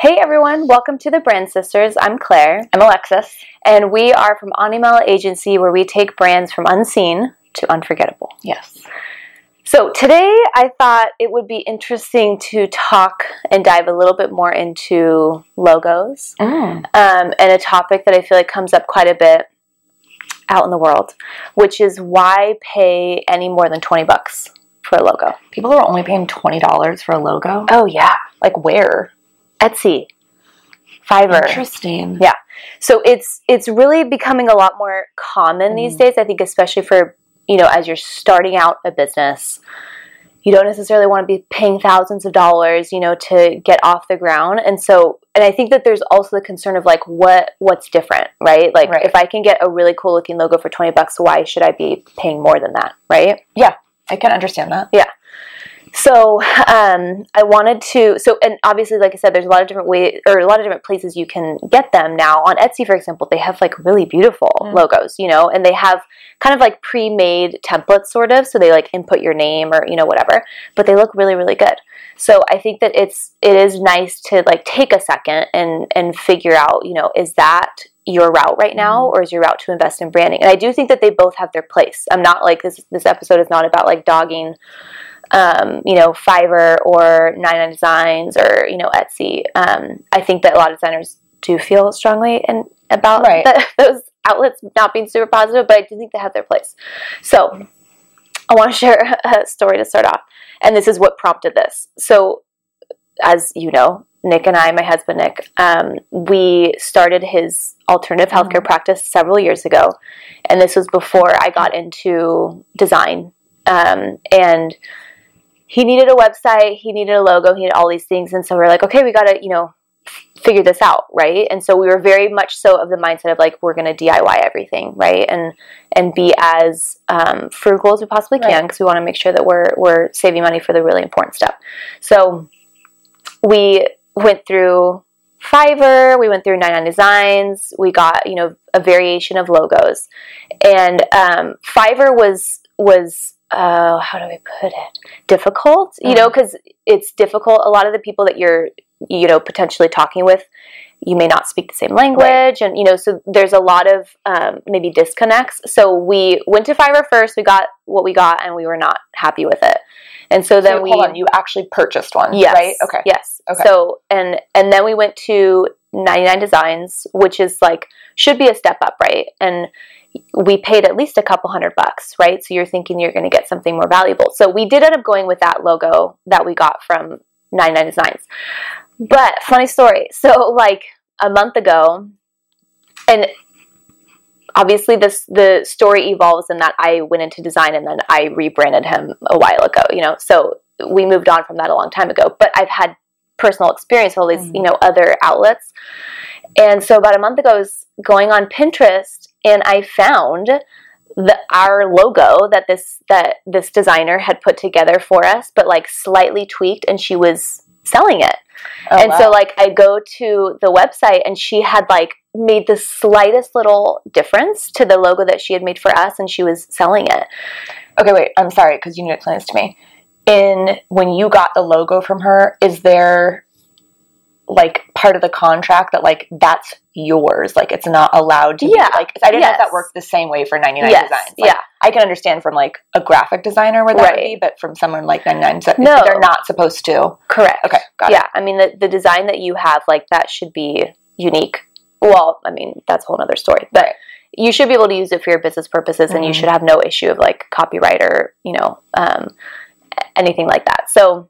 Hey everyone, welcome to the Brand Sisters. I'm Claire. I'm Alexis. And we are from Animal Agency, where we take brands from unseen to unforgettable. Yes. So today I thought it would be interesting to talk and dive a little bit more into logos Mm. um, and a topic that I feel like comes up quite a bit out in the world, which is why pay any more than 20 bucks for a logo? People are only paying twenty dollars for a logo. Oh, yeah. Like where? Etsy, Fiverr. Interesting. Yeah. So it's it's really becoming a lot more common these Mm. days. I think especially for you know as you're starting out a business, you don't necessarily want to be paying thousands of dollars, you know, to get off the ground. And so and I think that there's also the concern of like what what's different, right? Like Right. if I can get a really cool looking logo for 20 bucks, why should I be paying more than that, right? Yeah, I can understand that. So um, I wanted to. So and obviously, like I said, there's a lot of different ways or a lot of different places you can get them now. On Etsy, for example, they have like really beautiful Mm. logos, you know, and they have kind of like pre-made templates, sort of. So they like input your name or you know whatever, but they look really really good. So I think that it's it is nice to like take a second and and figure out, you know, is that your route right now or is your route to invest in branding? And I do think that they both have their place. I'm not like this this episode is not about like dogging um, you know, Fiverr or 99 Designs or, you know, Etsy. Um, I think that a lot of designers do feel strongly and about Right. the, those outlets not being super positive, but I do think they have their place. So I want to share a story to start off. And this is what prompted this. So, as you know, Nick and I, my husband Nick, um, we started his alternative healthcare practice several years ago. And this was before I got into design. Um, and he needed a website, he needed a logo, he needed all these things. And so we are like, okay, we got to, you know, figure this out, right? And so we were very much so of the mindset of like, we're going to DIY everything, right? And and be as um, frugal as we possibly can Right. because we want to make sure that we're we're saving money for the really important stuff. So we went through Fiverr, we went through 99 Designs, we got you know a variation of logos, and um, Fiverr was was uh, how do I put it difficult, you know, because it's difficult. A lot of the people that you're you know potentially talking with you may not speak the same language and you know so there's a lot of um, maybe disconnects so we went to fiverr first we got what we got and we were not happy with it and so then So, we hold on, you actually purchased one, yes right? Okay. yes Okay. so and and then we went to 99 designs which is like should be a step up right and we paid at least a couple hundred bucks right so you're thinking you're going to get something more valuable so we did end up going with that logo that we got from 99 designs but funny story. So like a month ago, and obviously this the story evolves in that I went into design and then I rebranded him a while ago. You know, so we moved on from that a long time ago. But I've had personal experience with all these Mhm. you know other outlets, and so about a month ago I was going on Pinterest and I found the our logo that this that this designer had put together for us, but like slightly tweaked, and she was selling it. Oh, and so like I go to the website and she had like made the slightest little difference to the logo that she had made for us and she was selling it. okay, wait. I'm sorry because you need to explain this to me. In when you got the logo from her, is there like part of the contract that like that's yours? Like it's not allowed to Yeah. be like I didn't know if that worked the same way for 99 yes. designs. Like, yeah. I can understand from like a graphic designer where that would be, but from someone like 99 Designs, No. they're not supposed to. Correct. Okay, got yeah. I mean the, the design that you have like that should be unique. Well, I mean, that's a whole other story. But Right. you should be able to use it for your business purposes and you Mhm. should have no issue of like copyright or, you know, um, anything like that. So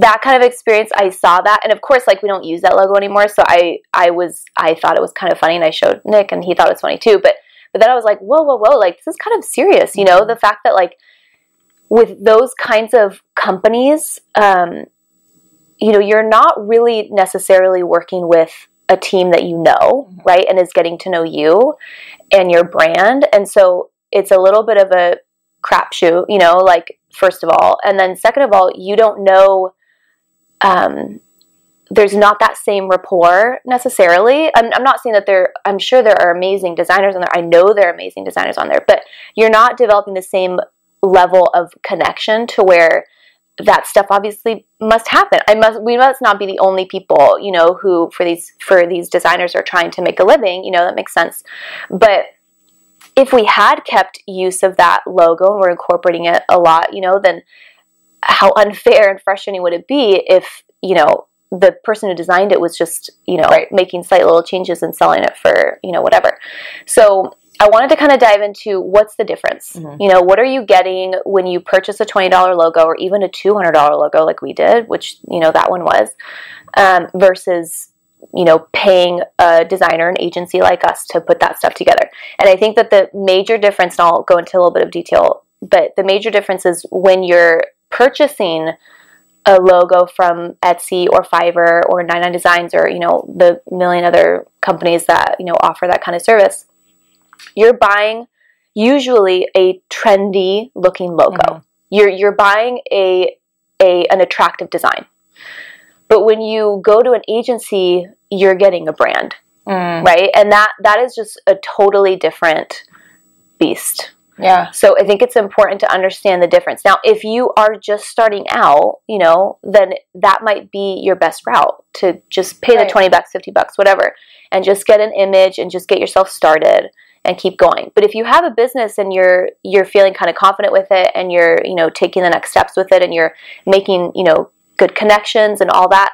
that kind of experience i saw that. And of course like we don't use that logo anymore. So i i was i thought it was kind of funny and i showed nick and he thought it was funny too. But but then i was like whoa whoa whoa like this is kind of serious you know the fact that like with those kinds of companies um you know you're not really necessarily working with a team that you know Mhm. right and is getting to know you and your brand. And so it's a little bit of a crapshoot you know like first of all. And then second of all you don't know um, there's not that same rapport necessarily. I'm, I'm not saying that there, I'm sure there are amazing designers on there. I know there are amazing designers on there, but you're not developing the same level of connection to where that stuff obviously must happen. I must we must not be the only people, you know, who for these for these designers are trying to make a living, you know, that makes sense. But if we had kept use of that logo and we're incorporating it a lot, you know, then how unfair and frustrating would it be if, you know, the person who designed it was just, you know, Right. making slight little changes and selling it for, you know, whatever. So I wanted to kind of dive into what's the difference. Mhm. You know, what are you getting when you purchase a $20 logo or even a $200 logo like we did, which, you know, that one was, um, versus, you know, paying a designer, an agency like us to put that stuff together. And I think that the major difference, and I'll go into a little bit of detail, but the major difference is when you're purchasing a logo from Etsy or Fiverr or 99 Designs or, you know, the million other companies that, you know, offer that kind of service you're buying usually a trendy looking logo. Mhm. You're you're buying a a an attractive design. But when you go to an agency, you're getting a brand, Mm, right? And that that is just a totally different beast. Yeah. So I think it's important to understand the difference. Now, if you are just starting out, you know, then that might be your best route to just pay the 20 bucks, 50 bucks, whatever, and just get an image and just get yourself started and keep going. But if you have a business and you're you're feeling kind of confident with it and you're, you know, taking the next steps with it and you're making, you know, good connections and all that,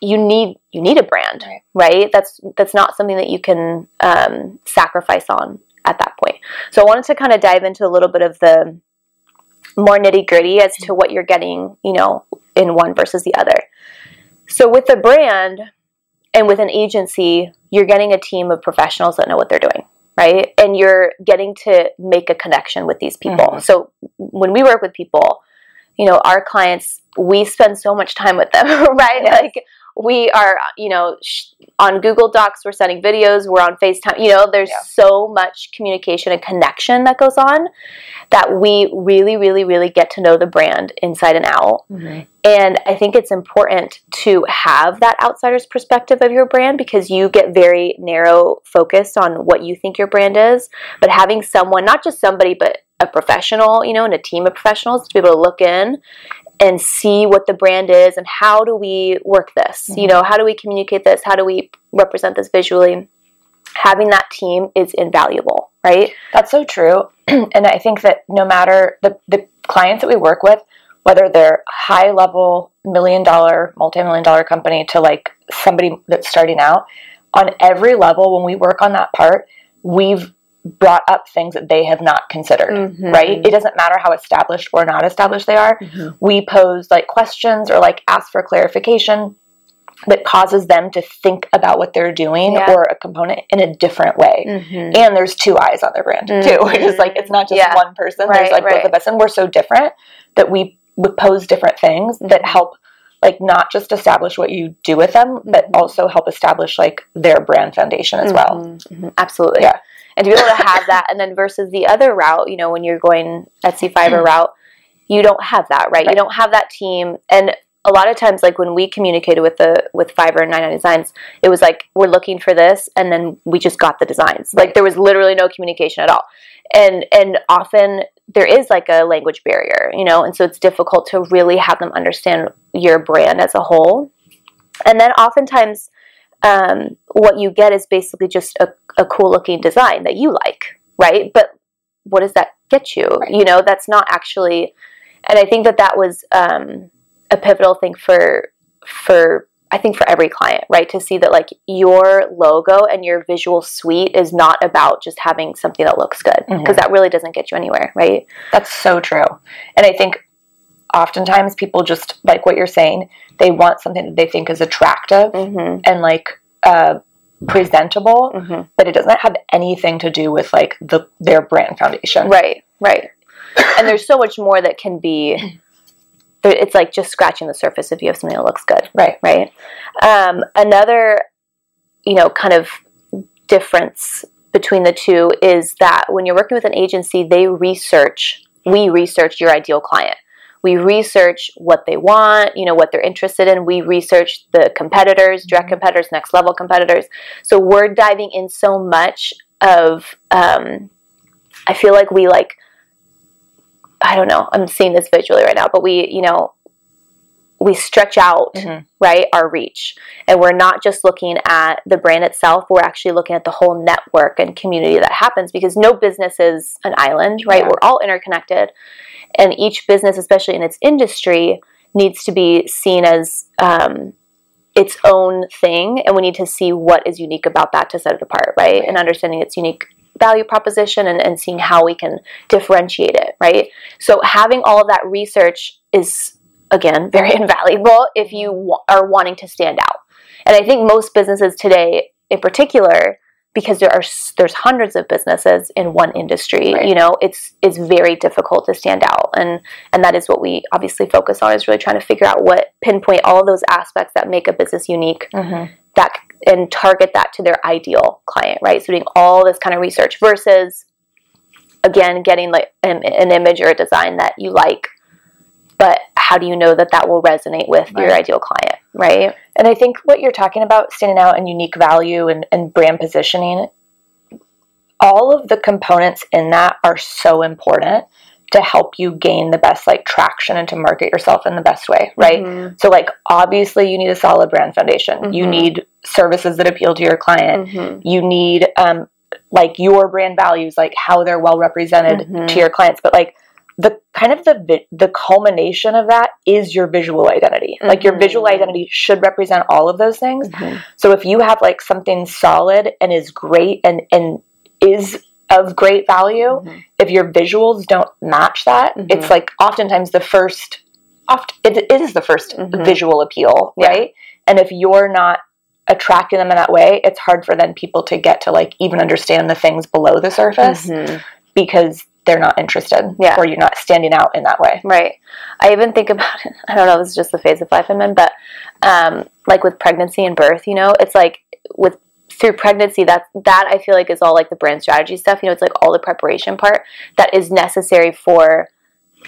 you need you need a brand, Right. right? That's that's not something that you can um, sacrifice on at that point. So I wanted to kind of dive into a little bit of the more nitty gritty as to what you're getting, you know, in one versus the other. So with a brand and with an agency, you're getting a team of professionals that know what they're doing, right? And you're getting to make a connection with these people. Mhm. So when we work with people, you know, our clients, we spend so much time with them, right? Yes. Like we are, you know, sh- on Google Docs, we're sending videos, we're on FaceTime. You know, there's Yeah. so much communication and connection that goes on that we really, really, really get to know the brand inside and out. Mhm. And I think it's important to have that outsider's perspective of your brand because you get very narrow focused on what you think your brand is. But having someone, not just somebody, but a professional, you know, and a team of professionals to be able to look in and see what the brand is and how do we work this? You Mhm. know, how do we communicate this? How do we represent this visually? Having that team is invaluable, right? That's so true. and I think that no matter the, the clients that we work with, whether they're high level, million dollar, multi million dollar company to like somebody that's starting out, on every level, when we work on that part, we've brought up things that they have not considered, Mhm. right? It doesn't matter how established or not established they are. Mhm. We pose like questions or like ask for clarification that causes them to think about what they're doing Yeah. or a component in a different way Mhm. and there's two eyes on their brand too which is like it's not just Yeah. one person Right, there's like right. both of us and we're so different that we pose different things that Mhm. help like not just establish what you do with them but Mhm. also help establish like their brand foundation as well Mhm, mhm, Absolutely. Yeah. And to be able to have that, and then versus the other route, you know, when you're going Etsy Fiverr hmm. route, you don't have that, right? You don't have that team. And a lot of times, like when we communicated with the with Fiverr and 99 Designs, it was like we're looking for this, and then we just got the designs. Like there was literally no communication at all. And and often there is like a language barrier, you know, and so it's difficult to really have them understand your brand as a whole. And then oftentimes um, what you get is basically just a, a cool looking design that you like, right? But what does that get you? Right. You know, that's not actually. And I think that that was um, a pivotal thing for for I think for every client, right? To see that like your logo and your visual suite is not about just having something that looks good because Mhm. that really doesn't get you anywhere, right? that's so true and i think oftentimes people just like what you're saying they want something that they think is attractive Mm-hmm. and like uh presentable Mm-hmm. but it doesn't have anything to do with like the their brand foundation Right, right. and there's so much more that can be. It's like just scratching the surface if you have something that looks good, right right? Um, another, you know, kind of difference between the two is that when you're working with an agency, they research. We research your ideal client. We research what they want, you know, what they're interested in. We research the competitors, direct competitors, next level competitors. So we're diving in so much of. Um, I feel like we like. I don't know. I'm seeing this visually right now, but we, you know, we stretch out Mhm. right our reach and we're not just looking at the brand itself we're actually looking at the whole network and community that happens because no business is an island right Yeah. we're all interconnected and each business especially in its industry needs to be seen as um, its own thing and we need to see what is unique about that to set it apart right, Right. and understanding its unique value proposition and, and seeing how we can differentiate it right? So having all of that research is again very invaluable if you wa- are wanting to stand out. And i think most businesses today in particular because there are there's hundreds of businesses in one industry Right. you know it's it's very difficult to stand out and and that is what we obviously focus on is really trying to figure out what pinpoint all those aspects that make a business unique Mhm. that and target that to their ideal client right so doing all this kind of research versus again getting like an, an image or a design that you like but how do you know that that will resonate with your ideal client right And I think what you're talking about, standing out and unique value and, and brand positioning, all of the components in that are so important to help you gain the best like traction and to market yourself in the best way, right? Mhm. So like obviously you need a solid brand foundation. You Mhm. need services that appeal to your client. Mhm. You need um like your brand values, like how they're well represented Mhm. to your clients, but like the kind of the the culmination of that is your visual identity. Like your visual Mhm. identity should represent all of those things. Mhm. So if you have like something solid and is great and and is of great value, Mhm. if your visuals don't match that, Mhm. it's like oftentimes the first oft it, it is the 1st Mhm. visual appeal, Yeah. right? And if you're not attracting them in that way, it's hard for then people to get to like even understand the things below the surface because they're not interested Yeah. or you're not standing out in that way. Right. I even think about it. I don't know. This is just the phase of life I'm in, but um, like with pregnancy and birth, you know, it's like with through pregnancy that that I feel like is all like the brand strategy stuff. You know, it's like all the preparation part that is necessary for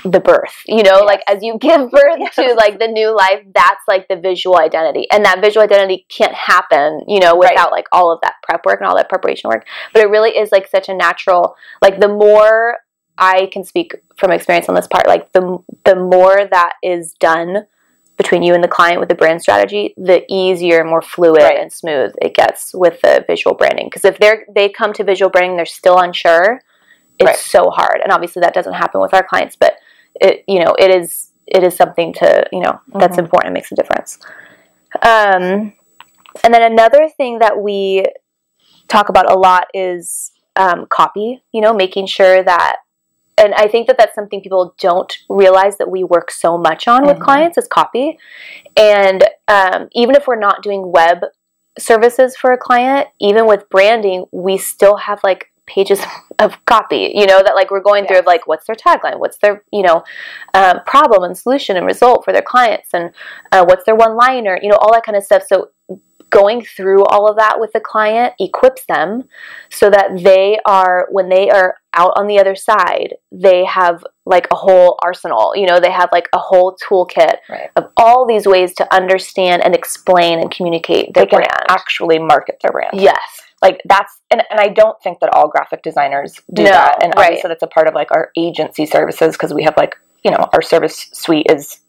the birth. You know, Yes. like as you give birth to like the new life, that's like the visual identity, and that visual identity can't happen, you know, Right. without like all of that prep work and all that preparation work. But it really is like such a natural. Like the more I can speak from experience on this part. Like the the more that is done between you and the client with the brand strategy, the easier, more fluid Right. and smooth it gets with the visual branding. Because if they're they come to visual branding, they're still unsure. It's Right. so hard, and obviously that doesn't happen with our clients. But it you know it is it is something to you know that's Mhm. important. It makes a difference. Um, and then another thing that we talk about a lot is um, copy. You know, making sure that and I think that that's something people don't realize that we work so much on with Mhm. clients is copy. And um, even if we're not doing web services for a client, even with branding, we still have like pages of copy, you know, that like we're going through of like what's their tagline, what's their, you know, um, problem and solution and result for their clients, and uh, what's their one liner, you know, all that kind of stuff. So going through all of that with the client equips them so that they are when they are out on the other side they have like a whole arsenal you know they have like a whole toolkit Right. of all these ways to understand and explain and communicate their They can brand actually market their brand. yes like that's and, and i don't think that all graphic designers do No, that and right. obviously that's a part of like our agency services because we have like you know our service suite is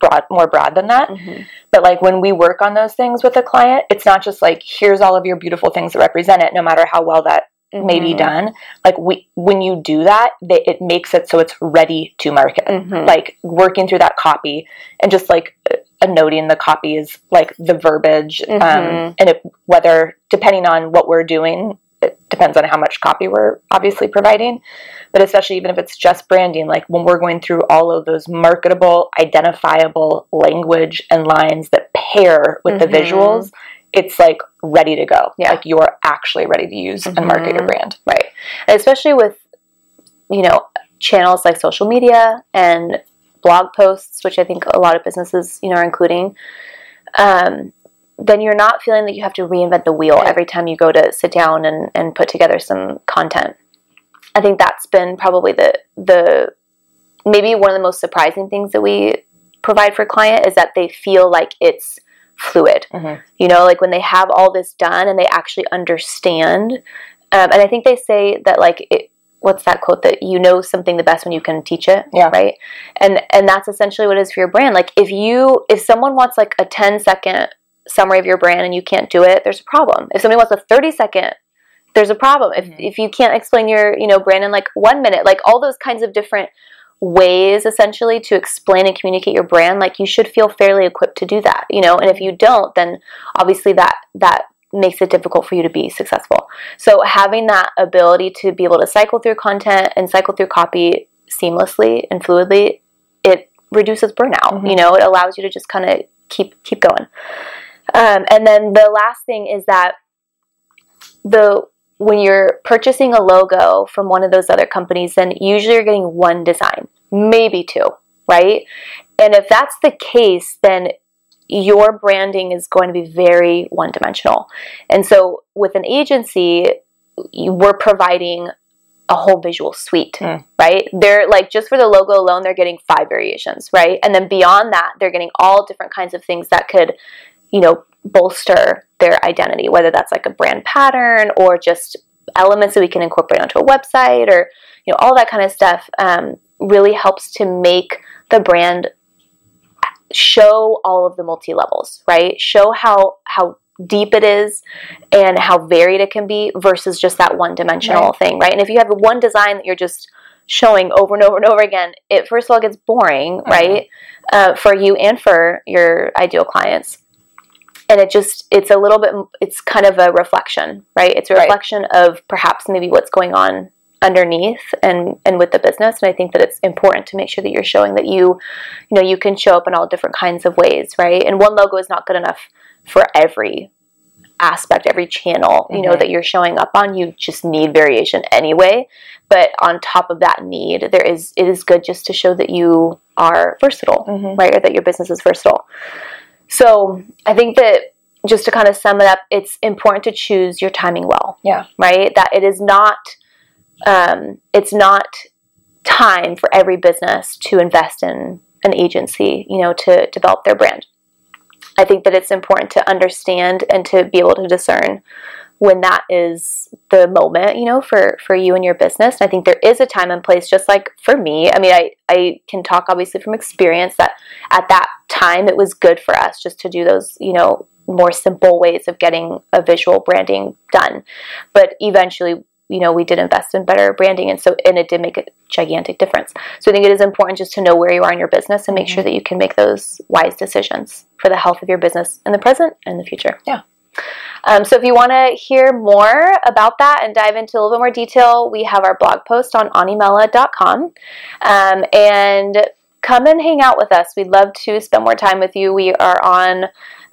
broad more broad than that Mhm. but like when we work on those things with a client it's not just like here's all of your beautiful things that represent it no matter how well that may be Mhm. done like we when you do that they, it makes it so it's ready to market Mhm. like working through that copy and just like a noting the copy is like the verbiage um, Mhm. and it, whether depending on what we're doing depends on how much copy we're obviously providing but especially even if it's just branding like when we're going through all of those marketable identifiable language and lines that pair with the Mhm. visuals it's like ready to go Yeah. like you're actually ready to use and market your Mhm. brand Right. And especially with, you know, channels like social media and blog posts, which I think a lot of businesses, you know, are including, um, then you're not feeling that you have to reinvent the wheel every time you go to sit down and, and put together some content. I think that's been probably the the maybe one of the most surprising things that we provide for client is that they feel like it's fluid Mhm. you know like when they have all this done and they actually understand um, and i think they say that like it, what's that quote that you know something the best when you can teach it Yeah. right and and that's essentially what it is for your brand like if you if someone wants like a 10 second summary of your brand and you can't do it there's a problem. If somebody wants a 30 second there's a problem. If Mhm. if you can't explain your you know brand in like one minute like all those kinds of different ways essentially to explain and communicate your brand like you should feel fairly equipped to do that you know? And if you don't then obviously that that makes it difficult for you to be successful. So having that ability to be able to cycle through content and cycle through copy seamlessly and fluidly it reduces burnout Mhm. you know? It allows you to just kind of keep keep going um, and then the last thing is that the when you're purchasing a logo from one of those other companies, then usually you're getting one design, maybe two, right? And if that's the case, then your branding is going to be very one dimensional. And so with an agency, we're providing a whole visual suite, Mm. right? They're like just for the logo alone, they're getting five variations, right? And then beyond that, they're getting all different kinds of things that could, you know, bolster their identity, whether that's like a brand pattern or just elements that we can incorporate onto a website or, you know, all that kind of stuff um, really helps to make the brand show all of the multi levels, right? Show how how deep it is and how varied it can be versus just that one dimensional Right. thing, right? And if you have one design that you're just showing over and over and over again, it first of all gets boring, Mhm. right? Uh, for you and for your ideal clients. And it just, it's a little bit, it's kind of a reflection, right? It's a Right. reflection of perhaps maybe what's going on underneath and and with the business and i think that it's important to make sure that you're showing that you you know you can show up in all different kinds of ways right and one logo is not good enough for every aspect every channel you know Mhm. that you're showing up on you just need variation anyway but on top of that need there is it is good just to show that you are versatile Mhm. right or that your business is versatile so i think that just to kind of sum it up it's important to choose your timing well. Yeah. right? That it is not um, it's not time for every business to invest in an agency you know to develop their brand. I think that it's important to understand and to be able to discern when that is the moment you know for for you and your business and i think there is a time and place just like for me i mean i i can talk obviously from experience that at that time it was good for us just to do those you know more simple ways of getting a visual branding done but eventually you know we did invest in better branding and so and it did make a gigantic difference so i think it is important just to know where you are in your business and make Mhm. sure that you can make those wise decisions for the health of your business in the present and the future Yeah. Um, so if you want to hear more about that and dive into a little bit more detail we have our blog post on animela.com um, and come and hang out with us we'd love to spend more time with you we are on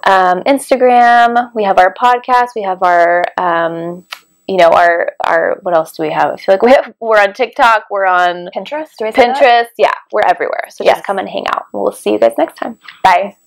um, instagram we have our podcast we have our um, you know our our what else do we have? I feel like we have we're on TikTok, we're on Pinterest? Say that? Pinterest. Yeah, we're everywhere. So Yes. just come and hang out. We'll see you guys next time. Bye.